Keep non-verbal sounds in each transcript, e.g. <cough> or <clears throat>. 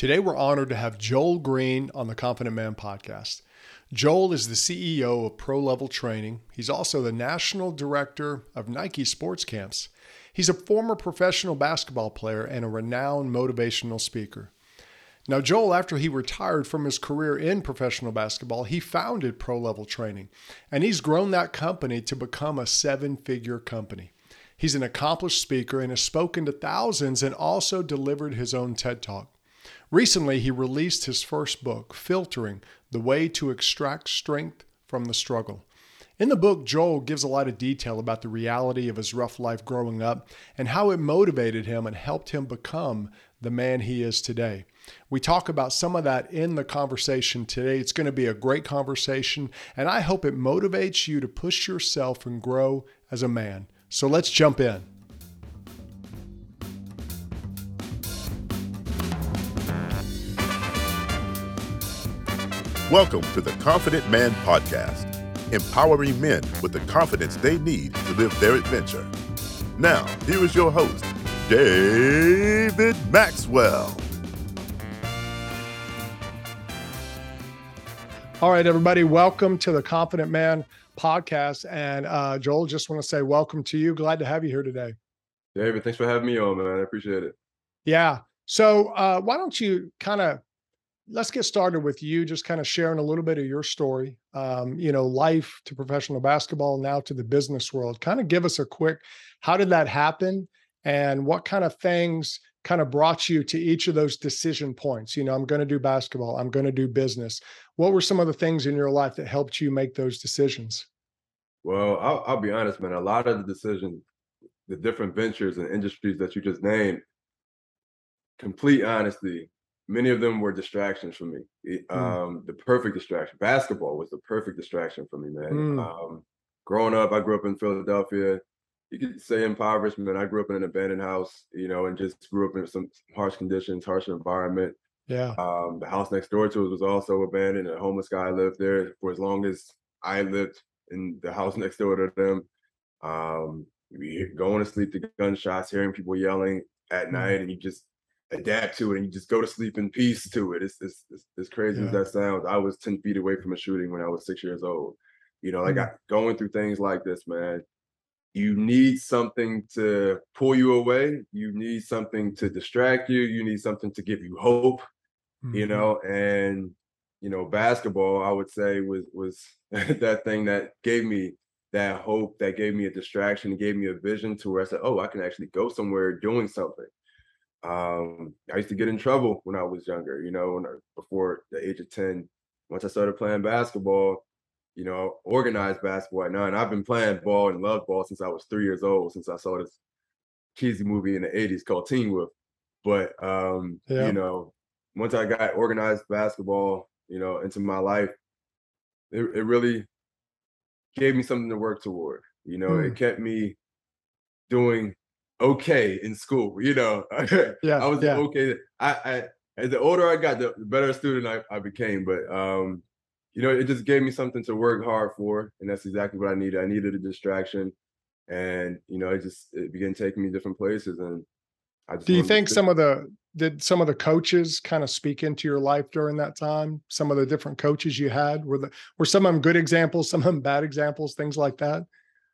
Today, we're honored to have Joel Green on the Confident Man podcast. Joel is the CEO of Pro Level Training. He's also the national director of Nike Sports Camps. He's a former professional basketball player and a renowned motivational speaker. Now, Joel, after he retired from his career in professional basketball, he founded Pro Level Training, and he's grown that company to become a seven figure company. He's an accomplished speaker and has spoken to thousands and also delivered his own TED Talk. Recently, he released his first book, Filtering The Way to Extract Strength from the Struggle. In the book, Joel gives a lot of detail about the reality of his rough life growing up and how it motivated him and helped him become the man he is today. We talk about some of that in the conversation today. It's going to be a great conversation, and I hope it motivates you to push yourself and grow as a man. So let's jump in. Welcome to the Confident Man Podcast, empowering men with the confidence they need to live their adventure. Now, here is your host, David Maxwell. All right, everybody, welcome to the Confident Man Podcast. And uh, Joel, just want to say welcome to you. Glad to have you here today. David, thanks for having me on, man. I appreciate it. Yeah. So, uh, why don't you kind of let's get started with you just kind of sharing a little bit of your story um, you know life to professional basketball now to the business world. Kind of give us a quick how did that happen? And what kind of things kind of brought you to each of those decision points? You know i'm going to do basketball. I'm going to do business. What were some of the things in your life that helped you make those decisions? Well i'll, I'll be honest man a lot of the decisions the different ventures and industries that you just named complete honesty many of them were distractions for me. mm. um, the perfect distraction. Basketball was the perfect distraction for me, man. Mm. Um, growing up, I grew up in Philadelphia. You could say impoverished, man. I grew up in an abandoned house, you know, and just grew up in some harsh conditions, harsh environment. Yeah. Um, the house next door to us was also abandoned. A homeless guy lived there for as long as I lived in the house <laughs> next door to them. Um, going to sleep to gunshots, hearing people yelling at mm. night, and you just adapt to it and you just go to sleep in peace to it. It's it's, it's as crazy yeah. as that sounds. I was 10 feet away from a shooting when I was six years old. You know, like mm-hmm. I going through things like this, man. You need something to pull you away. You need something to distract you. You need something to give you hope. Mm-hmm. You know, and you know, basketball, I would say, was was <laughs> that thing that gave me that hope, that gave me a distraction, gave me a vision to where I said, "Oh, I can actually go somewhere doing something." Um, I used to get in trouble when I was younger, you know, I, before the age of 10. Once I started playing basketball, you know, organized basketball at nine. I've been playing ball and loved ball since I was three years old, since I saw this cheesy movie in the 80s called Teen Wolf. But um, yeah. you know, once I got organized basketball, you know, into my life, it, it really gave me something to work toward. You know, mm. it kept me doing okay in school. You know, <laughs> yeah, I was yeah. okay. I, I as the older I got, the better student I, I became. But um, you know, it just gave me something to work hard for, and that's exactly what I needed. I needed a distraction, and you know, it just it began taking me different places. And I do you think some of the did some of the coaches kind of speak into your life during that time? Some of the different coaches you had were the were some of them good examples, some of them bad examples, things like that.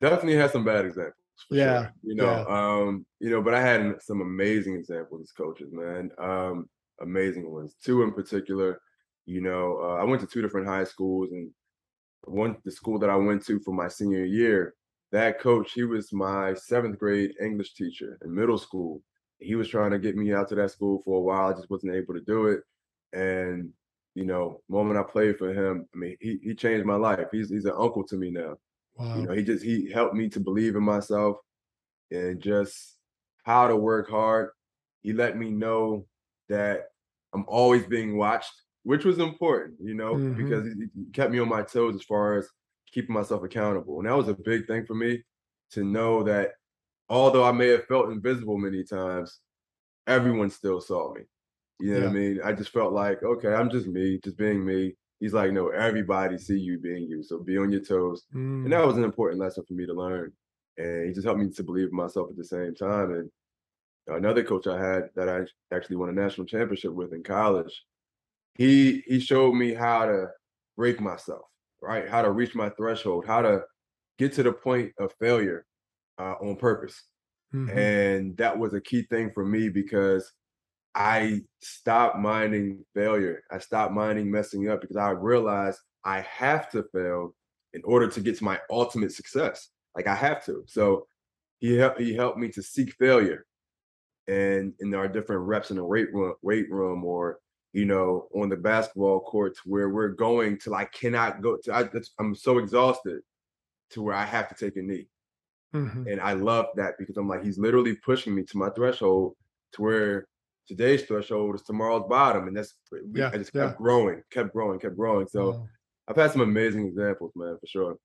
Definitely had some bad examples yeah. Sure. You know, yeah. um, you know, but I had some amazing examples as coaches, man. Um, amazing ones. Two in particular, you know, uh, I went to two different high schools and one the school that I went to for my senior year, that coach, he was my seventh grade English teacher in middle school. He was trying to get me out to that school for a while. I just wasn't able to do it. And, you know, moment I played for him, I mean, he he changed my life. He's he's an uncle to me now. Wow. You know, he just he helped me to believe in myself and just how to work hard. He let me know that I'm always being watched, which was important, you know, mm-hmm. because he, kept me on my toes as far as keeping myself accountable. And that was a big thing for me to know that although I may have felt invisible many times, everyone still saw me. You know yeah. what I mean? I just felt like, okay, I'm just me, just being me he's like, no, everybody see you being you. So be on your toes. Mm. And that was an important lesson for me to learn. And he just helped me to believe in myself at the same time. And another coach I had that I actually won a national championship with in college, he he showed me how to break myself, right? How to reach my threshold, how to get to the point of failure uh, on purpose. Mm-hmm. And that was a key thing for me because I stopped minding failure. I stopped minding messing up because I realized I have to fail in order to get to my ultimate success. Like I have to. So he helped he helped me to seek failure and in our different reps in the weight room, weight room or you know on the basketball courts where we're going till I cannot go to I, I'm so exhausted to where I have to take a knee. Mm-hmm. And I love that because I'm like he's literally pushing me to my threshold to where today's threshold is tomorrow's bottom and that's yeah, I just kept yeah. growing, kept growing, kept growing. So I've had some amazing examples, man, for sure.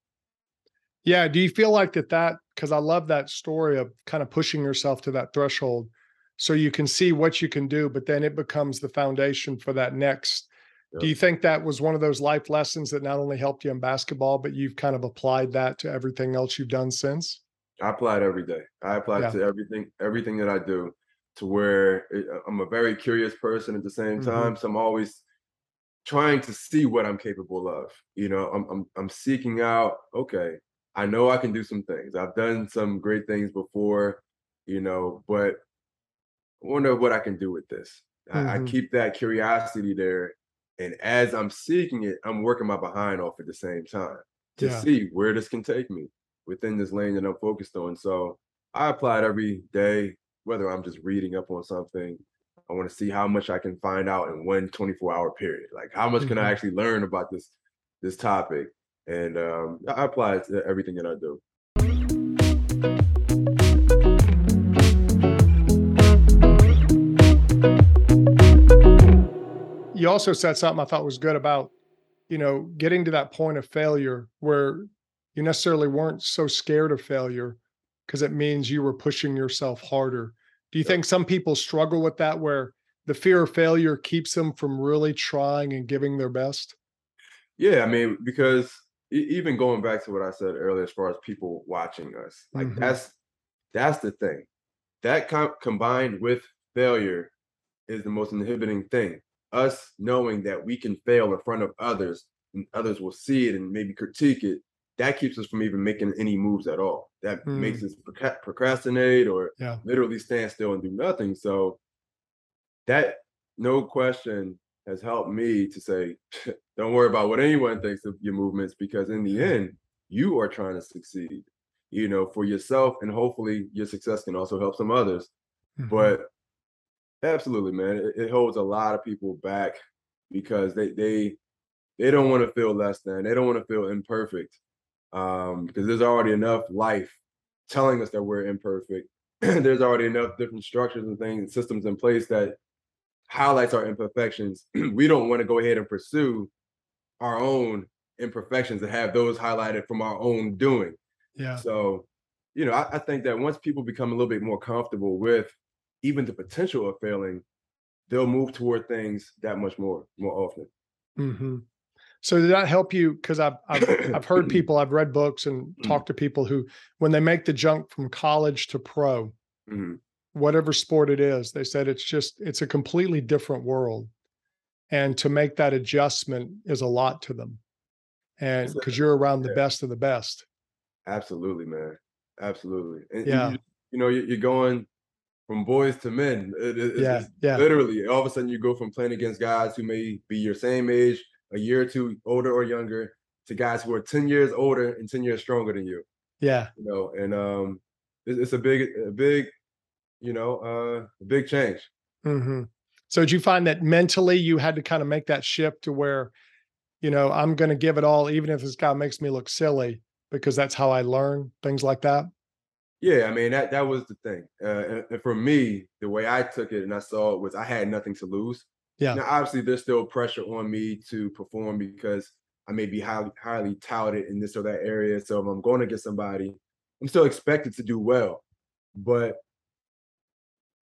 Yeah. Do you feel like that? That because I love that story of kind of pushing yourself to that threshold, so you can see what you can do, but then it becomes the foundation for that next. Yep. Do you think that was one of those life lessons that not only helped you in basketball, but you've kind of applied that to everything else you've done since? I apply it every day. I yeah. it to everything, everything that I do. To where I'm a very curious person at the same mm-hmm. time, mm-hmm. so I'm always trying to see what I'm capable of. You know, I'm I'm I'm seeking out, okay, I know I can do some things. I've done some great things before, you know, but I wonder what I can do with this. Mm-hmm. I, I mm-hmm. keep that curiosity there. And as I'm seeking it, I'm working my behind off at the same time to yeah. see where this can take me within this lane that I'm focused on. So I apply it every day, whether I'm just reading up on something I want to see how much I can find out in one 24 hour period. Like how much mm-hmm. can I mm-hmm. actually learn about this this topic? And um, I apply it to everything that I do. You also said something I thought was good about, you know, getting to that point of failure where you necessarily weren't so scared of failure because it means you were pushing yourself harder do you think some people struggle with that where the fear of failure keeps them from really trying and giving their best? Yeah, I mean, because even going back to what I said earlier, as far as people watching us, like mm-hmm. that's that's the thing. That com- combined with failure is the most inhibiting thing. Us knowing that we can fail in front of others and others will see it and maybe critique it that keeps us from even making any moves at all. That mm. makes us procrastinate or yeah. literally stand still and do nothing. So that no question has helped me to say, <laughs> don't worry about what anyone thinks of your movements because in the end, you are trying to succeed, you know, for yourself and hopefully your success can also help some others. Mm-hmm. But absolutely, man, it, it holds a lot of people back because they they they don't want to feel less than, they don't want to feel imperfect um, because there's already enough life telling us that we're imperfect. <clears throat> there's already enough different structures and things and systems in place that highlights our imperfections. <clears throat> we don't want to go ahead and pursue our own imperfections and have those highlighted from our own doing. Yeah. So, you know, I, I think that once people become a little bit more comfortable with even the potential of failing, they'll move toward things that much more more often. Mm-hmm. So did that help you? Because I've, I've <coughs> I've heard people, I've read books and mm-hmm. talked to people who, when they make the jump from college to pro, mm-hmm. whatever sport it is, they said it's just it's a completely different world, and to make that adjustment is a lot to them, and because you're around the yeah. best of the best. Absolutely, man. Absolutely. And, yeah. And you, you, know, you're going from boys to men. It, it, yeah, yeah. Literally, all of a sudden you go from playing against guys who may be your same age a year or two older or younger to guys who are 10 years older and 10 years stronger than you. Yeah. You know, and um it's, it's a big, a big, you know, uh a big change. Mm-hmm. So did you find that mentally you had to kind of make that shift to where, you know, I'm gonna give it all, even if this guy makes me look silly, because that's how I learn, things like that? Yeah, I mean that that was the thing. Uh, and, and for me, the way I took it and I saw it was I had nothing to lose. Yeah. Now, obviously, there's still pressure on me to perform because I may be highly highly touted in this or that area. So if I'm going to get somebody, I'm still expected to do well. But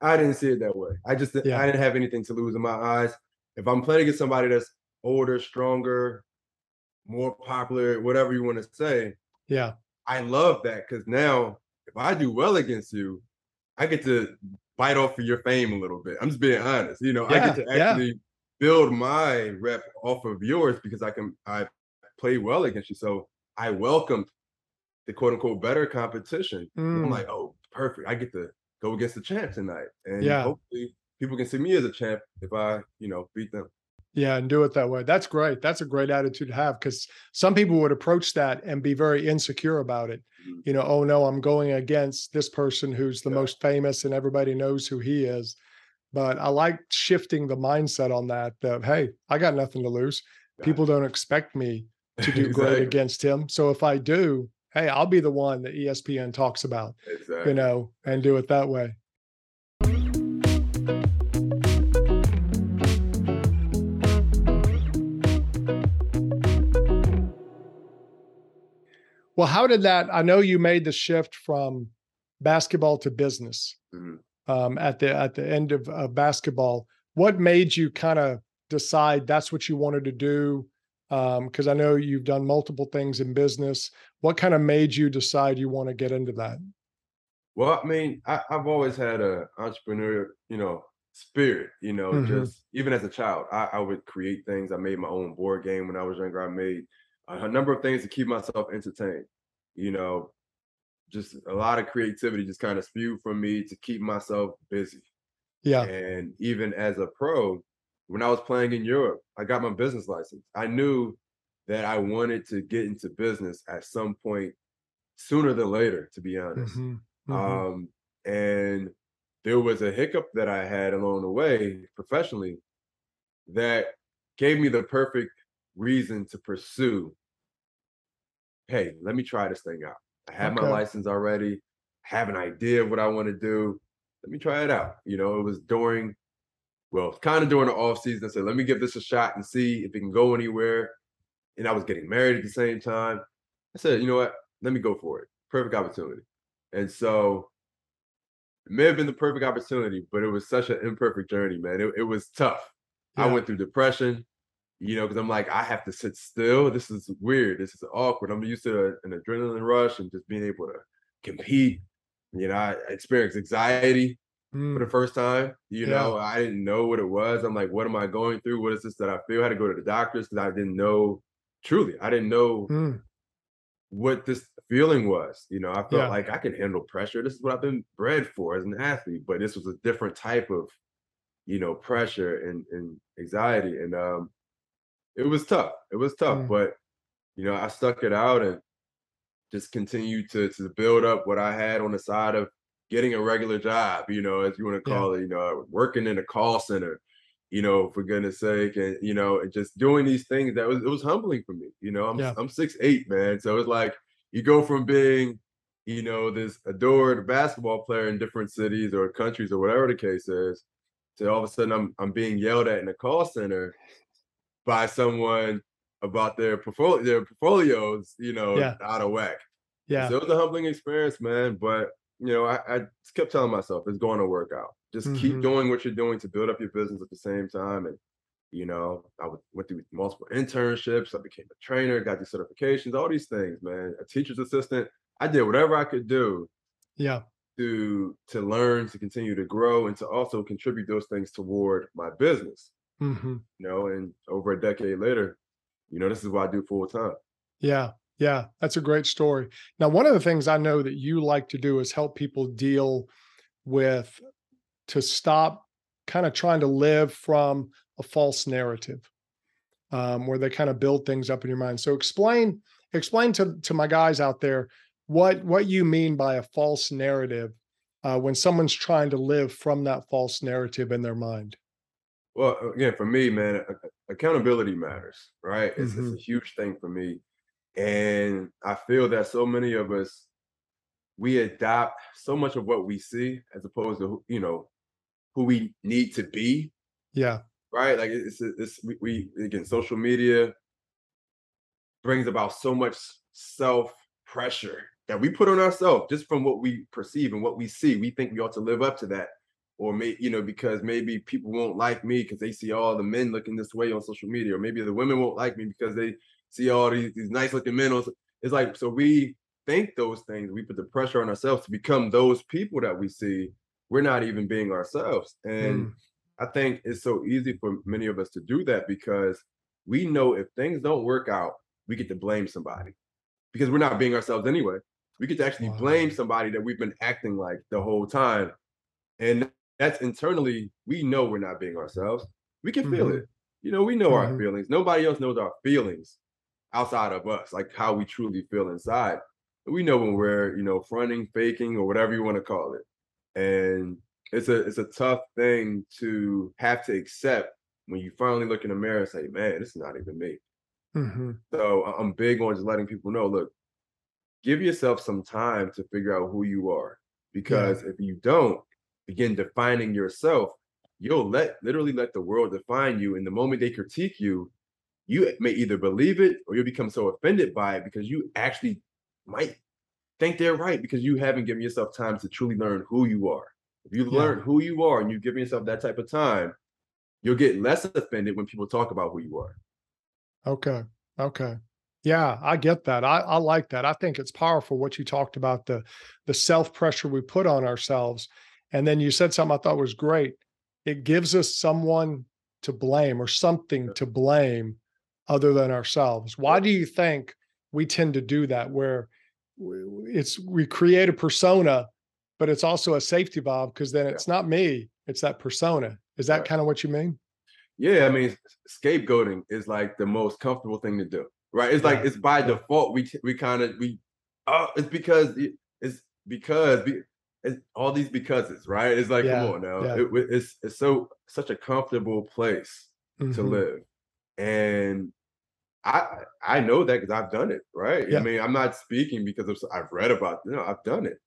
I didn't see it that way. I just yeah. I didn't have anything to lose in my eyes. If I'm playing against somebody that's older, stronger, more popular, whatever you want to say, yeah, I love that because now if I do well against you, I get to bite off of your fame a little bit. I'm just being honest. You know, Yeah, I get to yeah. actually build my rep off of yours because I can I play well against you. So I welcomed the quote unquote better competition. I'm Mm. like, oh, perfect. I get to go against the champ tonight. And Yeah. hopefully people can see me as a champ if I, you know, beat them. Yeah, and do it that way. That's great. That's a great attitude to have because some people would approach that and be very insecure about it. Mhm. You know, oh no, I'm going against this person who's the Yeah. most famous and everybody knows who he is. But I like shifting the mindset on that that, hey, I got nothing to lose. Got People don't expect me <laughs> to do great against him. So if I do, hey, I'll be the one that ESPN talks about, Exactly. you know, and do it that way. Well, how did that? I know you made the shift from basketball to business Mhm. um, at the at the end of, of basketball. What made you kind of decide that's what you wanted to do? Because I know you've done multiple things in business. What kind of made you decide you want to get into that? Well, I mean, I, I've always had a entrepreneurial, you know, spirit, you know, Mhm. just even as a child, I, I would create things. I made my own board game when I was younger. I made a, number of things to keep myself entertained, you know, just a lot of creativity just kind of spewed from me to keep myself busy. Yeah. And even as a pro, when I was playing in Europe, I got my business license. I knew that I wanted to get into business at some point sooner than later, to be honest. Mhm, mhm. Um, and there was a hiccup that I had along the way professionally that gave me the perfect reason to pursue. Hey, let me try this thing out. I have my license already, have an idea of what I want to do. Let me try it out. You know, it was during, well, kind of during the off season. I said, let me give this a shot and see if it can go anywhere. And I was getting married at the same time. I said, you know what? Let me go for it. Perfect opportunity. And so it may have been the perfect opportunity, but it was such an imperfect journey, man. It, it was tough. I went through depression, you know, because I'm like, I have to sit still. This is weird. This is awkward. I'm used to a- an adrenaline rush and just being able to compete. You know, I experienced anxiety for Mm, the first time. You Yeah. know, I didn't know what it was. I'm like, what am I going through? What is this that I feel? I had to go to the doctors because I didn't know. Truly, I didn't know mm, what this feeling was. You know, I felt Yeah. like I can handle pressure. This is what I've been bred for as an athlete, but this was a different type of, you know, pressure and, and anxiety. And um it was tough. It was tough, Mm. but you know, I stuck it out and just continued to to build up what I had on the side of getting a regular job, you know, as you want to Yeah. call it, you know, working in a call center, you know, for goodness sake, and you know, and just doing these things that was it was humbling for me. You know, I'm Yeah. I'm six eight, man. So it's like you go from being, you know, this adored basketball player in different cities or countries or whatever the case is, to all of a sudden I'm I'm being yelled at in a call center by someone about their portfolio their portfolios, you know, Yeah. out of whack. yeah. So it was a humbling experience, man. But you know, I, I just kept telling myself it's going to work out. Just Mhm. keep doing what you're doing to build up your business at the same time. And you know, I went through multiple internships. I became a trainer, got these certifications, all these things, man. A teacher's assistant. I did whatever I could do Yeah. to to learn, to continue to grow, and to also contribute those things toward my business. Hmm You know, and over a decade later, you know, this is what I do full time. Yeah. Yeah. That's a great story. Now, one of the things I know that you like to do is help people deal with to stop kind of trying to live from a false narrative um, where they kind of build things up in your mind. So explain explain to to my guys out there what what you mean by a false narrative uh, when someone's trying to live from that false narrative in their mind. Well, again, for me, man, accountability matters, right? It's, it's mm-hmm. a huge thing for me. And I feel that so many of us, we adopt so much of what we see as opposed to, you know, who we need to be, Yeah. right? Like it's, it's, we, we, again, social media brings about so much self pressure that we put on ourselves just from what we perceive and what we see. We think we ought to live up to that. Or may you know, because maybe people won't like me because they see all the men looking this way on social media, or maybe the women won't like me because they see all these, these nice looking men on. It's like so we think those things, we put the pressure on ourselves to become those people that we see, we're not even being ourselves. And mm. I think it's so easy for many of us to do that because we know if things don't work out, we get to blame somebody because we're not being ourselves anyway. We get to actually wow. blame somebody that we've been acting like the whole time. And that's internally, we know we're not being ourselves. We can mm-hmm. feel it. You know, we know mm-hmm. our feelings. Nobody else knows our feelings outside of us, like how we truly feel inside. We know when we're, you know, fronting, faking, or whatever you want to call it. And it's a it's a tough thing to have to accept when you finally look in the mirror and say, "Man, this is not even me." Mm-hmm. So I'm big on just letting people know, look, give yourself some time to figure out who you are, because yeah. if you don't begin defining yourself, you'll let literally let the world define you. And the moment they critique you, you may either believe it or you'll become so offended by it because you actually might think they're right because you haven't given yourself time to truly learn who you are. If you yeah. learn who you are and you've given yourself that type of time, you'll get less offended when people talk about who you are. Okay. Okay. Yeah, I get that. I, I like that. I think it's powerful what you talked about the the self pressure we put on ourselves, and then you said something I thought was great. It gives us someone to blame or something to blame other than ourselves. Why do you think we tend to do that? Where it's we create a persona, but it's also a safety valve because then it's not me, it's that persona. Is that right. kind of what you mean? Yeah, I mean, scapegoating is like the most comfortable thing to do, right? It's like it's by default. We we kind of we oh, it's because it's because it's all these becauses, right? It's like yeah. come on now, yeah. it, it's it's so such a comfortable place mm-hmm. to live, and I I know that because I've done it, right? Yeah. I mean, I'm not speaking because of, I've read about you know I've done it,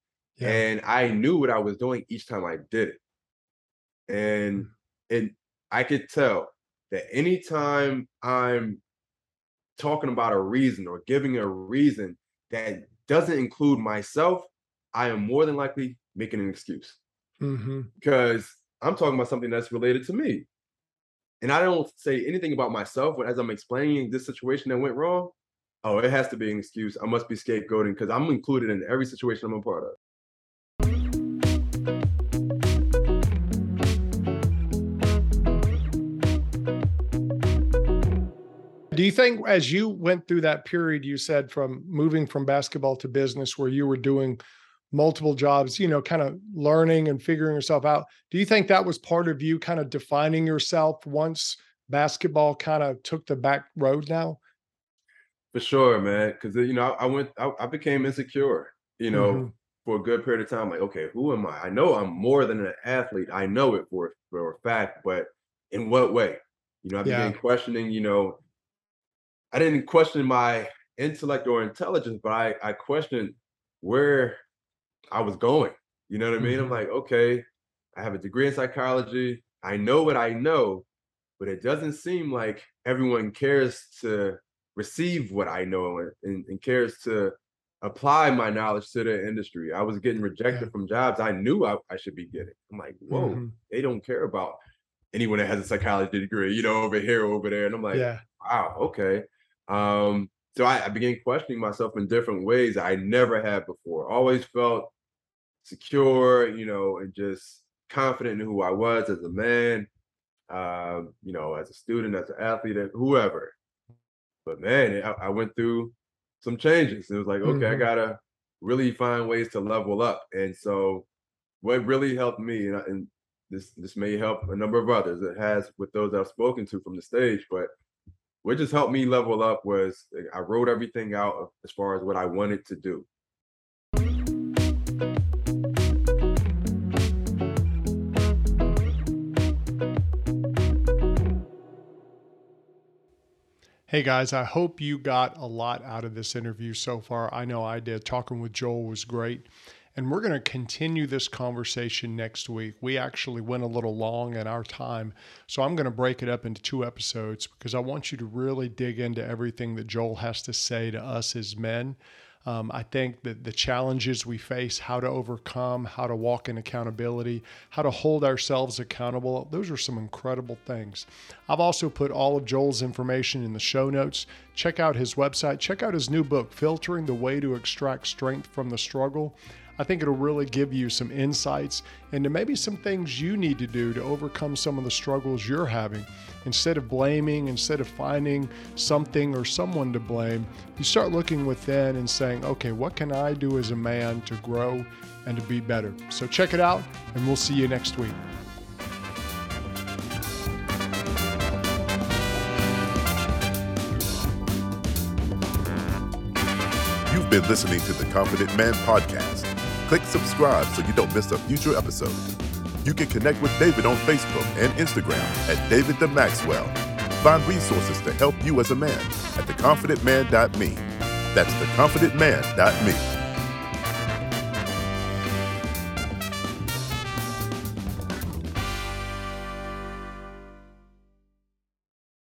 and I knew what I was doing each time I did it, and and I could tell that anytime I'm talking about a reason or giving a reason that doesn't include myself, I am more than likely making an excuse. Mm-hmm. Because I'm talking about something that's related to me. And I don't say anything about myself, but as I'm explaining this situation that went wrong, oh, it has to be an excuse. I must be scapegoating because I'm included in every situation I'm a part of. Do you think as you went through that period, you said from moving from basketball to business where you were doing multiple jobs, you know, kind of learning and figuring yourself out, do you think that was part of you kind of defining yourself once basketball kind of took the back road now? For sure, man. Cause you know, I, I went, I, I, became insecure, you know, mm-hmm. for a good period of time. Like, okay, who am I? I know I'm more than an athlete. I know it for, for a fact, but in what way? You know, I began yeah. questioning, you know, I didn't question my intellect or intelligence, but I I questioned where I was going. You know what I mean? Mm-hmm. I'm like, okay, I have a degree in psychology. I know what I know, but it doesn't seem like everyone cares to receive what I know and, and cares to apply my knowledge to the industry. I was getting rejected yeah. from jobs I knew I, I, should be getting. I'm like, whoa, mm-hmm. they don't care about anyone that has a psychology degree, you know, over here, over there. And I'm like, yeah. wow, okay. Um, so I, I began questioning myself in different ways I never had before. Always felt secure, you know, and just confident in who I was as a man, um, you know, as a student, as an athlete, whoever. But man, I, I went through some changes. It was like, okay, mm-hmm. I gotta really find ways to level up. And so, what really helped me, and, and this this may help a number of others. It has with those I've spoken to from the stage, but what just helped me level up was I wrote everything out as far as what I wanted to do. Hey guys, I hope you got a lot out of this interview so far. I know I did. Talking with Joel was great. And we're going to continue this conversation next week. We actually went a little long in our time. So I'm going to break it up into two episodes because I want you to really dig into everything that Joel has to say to us as men. Um, I think that the challenges we face, how to overcome, how to walk in accountability, how to hold ourselves accountable, those are some incredible things. I've also put all of Joel's information in the show notes. Check out his website, check out his new book, Filtering the Way to Extract Strength from the Struggle. I think it'll really give you some insights into maybe some things you need to do to overcome some of the struggles you're having. Instead of blaming, instead of finding something or someone to blame, you start looking within and saying, okay, what can I do as a man to grow and to be better? So check it out, and we'll see you next week. You've been listening to the Confident Man Podcast. Click subscribe so you don't miss a future episode. You can connect with David on Facebook and Instagram at David the Maxwell. Find resources to help you as a man at theconfidentman.me. That's theconfidentman.me.